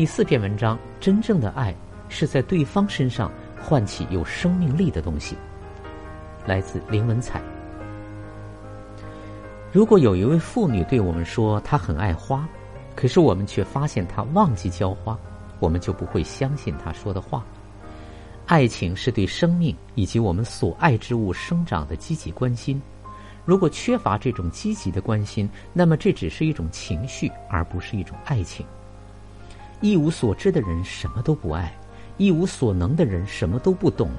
第四篇文章，真正的爱是在对方身上唤起有生命力的东西。来自林文彩。如果有一位妇女对我们说她很爱花，可是我们却发现她忘记浇花，我们就不会相信她说的话。爱情是对生命以及我们所爱之物生长的积极关心。如果缺乏这种积极的关心，那么这只是一种情绪，而不是一种爱情。一无所知的人什么都不爱，一无所能的人什么都不懂，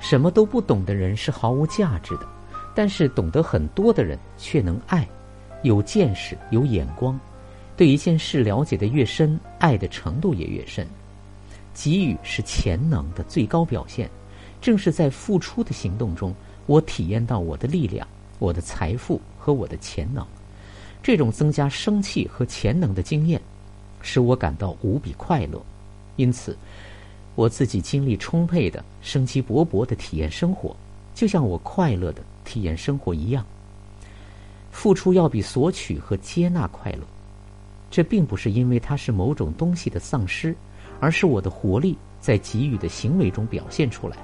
什么都不懂的人是毫无价值的。但是懂得很多的人却能爱，有见识，有眼光，对一件事了解的越深，爱的程度也越深。给予是潜能的最高表现，正是在付出的行动中，我体验到我的力量、我的财富和我的潜能。这种增加生气和潜能的经验，使我感到无比快乐。因此，我自己精力充沛的、生机勃勃的体验生活，就像我快乐的体验生活一样。付出要比索取和接纳快乐，这并不是因为它是某种东西的丧失。而是我的活力在给予的行为中表现出来。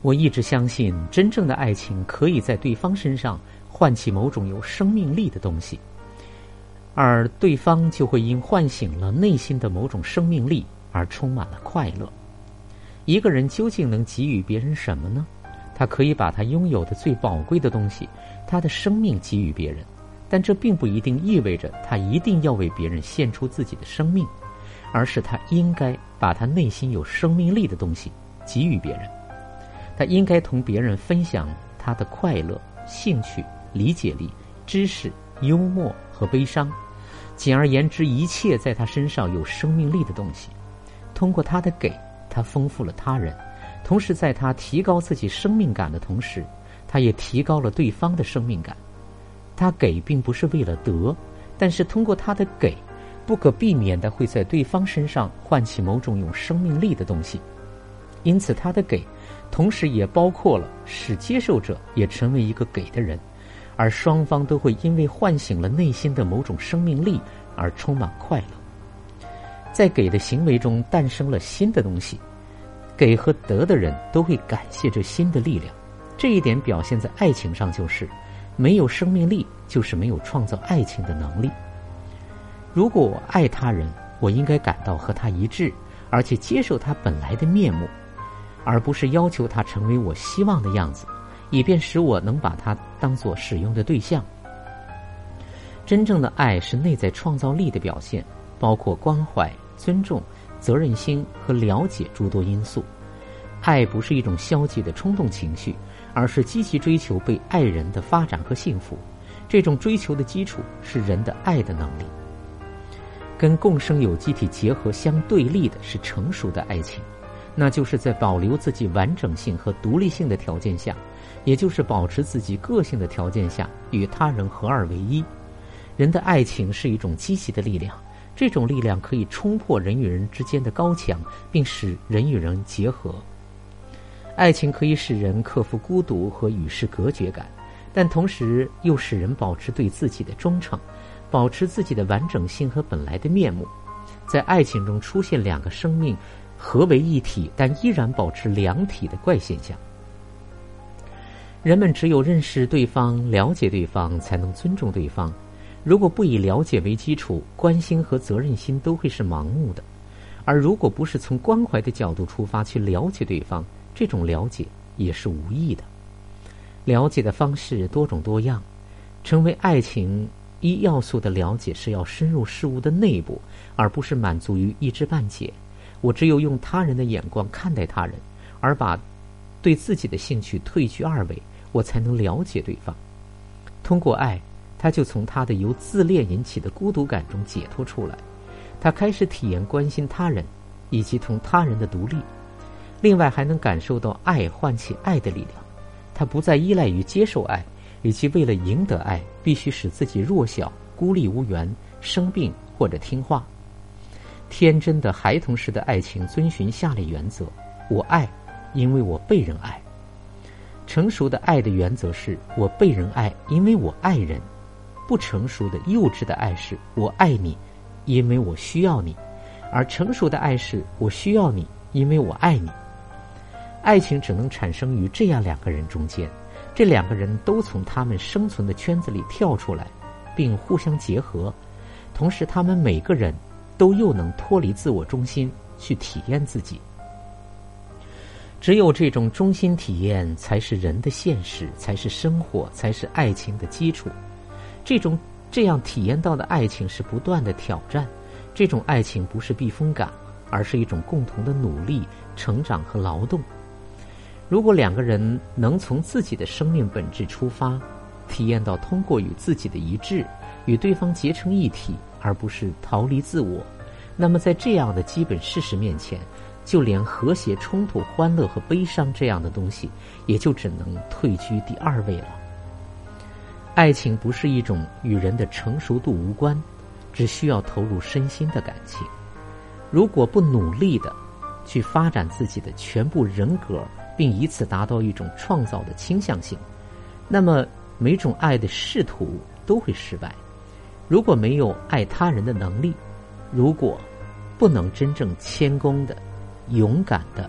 我一直相信，真正的爱情可以在对方身上唤起某种有生命力的东西，而对方就会因唤醒了内心的某种生命力而充满了快乐。一个人究竟能给予别人什么呢？他可以把他拥有的最宝贵的东西，他的生命给予别人，但这并不一定意味着他一定要为别人献出自己的生命。而是他应该把他内心有生命力的东西给予别人，他应该同别人分享他的快乐、兴趣、理解力、知识、幽默和悲伤，简而言之，一切在他身上有生命力的东西。通过他的给，他丰富了他人，同时在他提高自己生命感的同时，他也提高了对方的生命感。他给并不是为了得，但是通过他的给。不可避免的会在对方身上唤起某种有生命力的东西，因此他的给，同时也包括了使接受者也成为一个给的人，而双方都会因为唤醒了内心的某种生命力而充满快乐。在给的行为中诞生了新的东西，给和得的人都会感谢这新的力量。这一点表现在爱情上，就是没有生命力，就是没有创造爱情的能力。如果我爱他人，我应该感到和他一致，而且接受他本来的面目，而不是要求他成为我希望的样子，以便使我能把它当做使用的对象。真正的爱是内在创造力的表现，包括关怀、尊重、责任心和了解诸多因素。爱不是一种消极的冲动情绪，而是积极追求被爱人的发展和幸福。这种追求的基础是人的爱的能力。跟共生有机体结合相对立的是成熟的爱情，那就是在保留自己完整性和独立性的条件下，也就是保持自己个性的条件下，与他人合二为一。人的爱情是一种积极的力量，这种力量可以冲破人与人之间的高墙，并使人与人结合。爱情可以使人克服孤独和与世隔绝感，但同时又使人保持对自己的忠诚。保持自己的完整性和本来的面目，在爱情中出现两个生命合为一体，但依然保持两体的怪现象。人们只有认识对方、了解对方，才能尊重对方。如果不以了解为基础，关心和责任心都会是盲目的；而如果不是从关怀的角度出发去了解对方，这种了解也是无意的。了解的方式多种多样，成为爱情。一要素的了解是要深入事物的内部，而不是满足于一知半解。我只有用他人的眼光看待他人，而把对自己的兴趣退居二位，我才能了解对方。通过爱，他就从他的由自恋引起的孤独感中解脱出来，他开始体验关心他人以及同他人的独立。另外，还能感受到爱唤起爱的力量，他不再依赖于接受爱。以及为了赢得爱，必须使自己弱小、孤立无援、生病或者听话。天真的孩童式的爱情遵循下列原则：我爱，因为我被人爱。成熟的爱的原则是我被人爱，因为我爱人。不成熟的幼稚的爱是我爱你，因为我需要你；而成熟的爱是我需要你，因为我爱你。爱情只能产生于这样两个人中间，这两个人都从他们生存的圈子里跳出来，并互相结合，同时他们每个人都又能脱离自我中心去体验自己。只有这种中心体验，才是人的现实，才是生活，才是爱情的基础。这种这样体验到的爱情是不断的挑战，这种爱情不是避风港，而是一种共同的努力、成长和劳动。如果两个人能从自己的生命本质出发，体验到通过与自己的一致，与对方结成一体，而不是逃离自我，那么在这样的基本事实面前。就连和谐、冲突、欢乐和悲伤这样的东西，也就只能退居第二位了。爱情不是一种与人的成熟度无关，只需要投入身心的感情。如果不努力的去发展自己的全部人格，并以此达到一种创造的倾向性，那么每种爱的试图都会失败。如果没有爱他人的能力，如果不能真正谦恭的。勇敢的、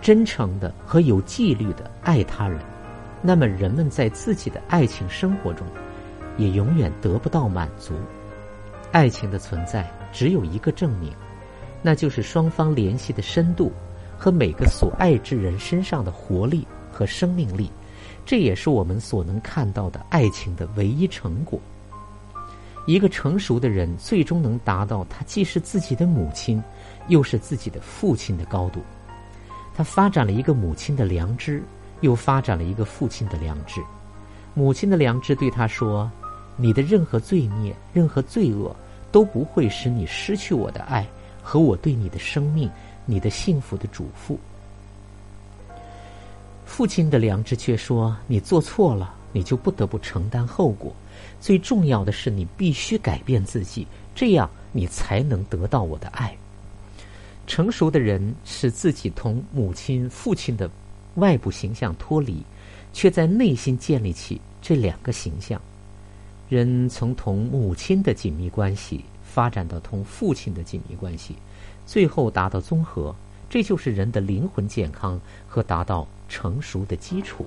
真诚的和有纪律的爱他人，那么人们在自己的爱情生活中也永远得不到满足。爱情的存在只有一个证明，那就是双方联系的深度和每个所爱之人身上的活力和生命力。这也是我们所能看到的爱情的唯一成果。一个成熟的人最终能达到，他既是自己的母亲。又是自己的父亲的高度，他发展了一个母亲的良知，又发展了一个父亲的良知。母亲的良知对他说：“你的任何罪孽、任何罪恶都不会使你失去我的爱和我对你的生命、你的幸福的嘱咐。”父亲的良知却说：“你做错了，你就不得不承担后果。最重要的是，你必须改变自己，这样你才能得到我的爱。”成熟的人使自己同母亲、父亲的外部形象脱离，却在内心建立起这两个形象。人从同母亲的紧密关系发展到同父亲的紧密关系，最后达到综合，这就是人的灵魂健康和达到成熟的基础。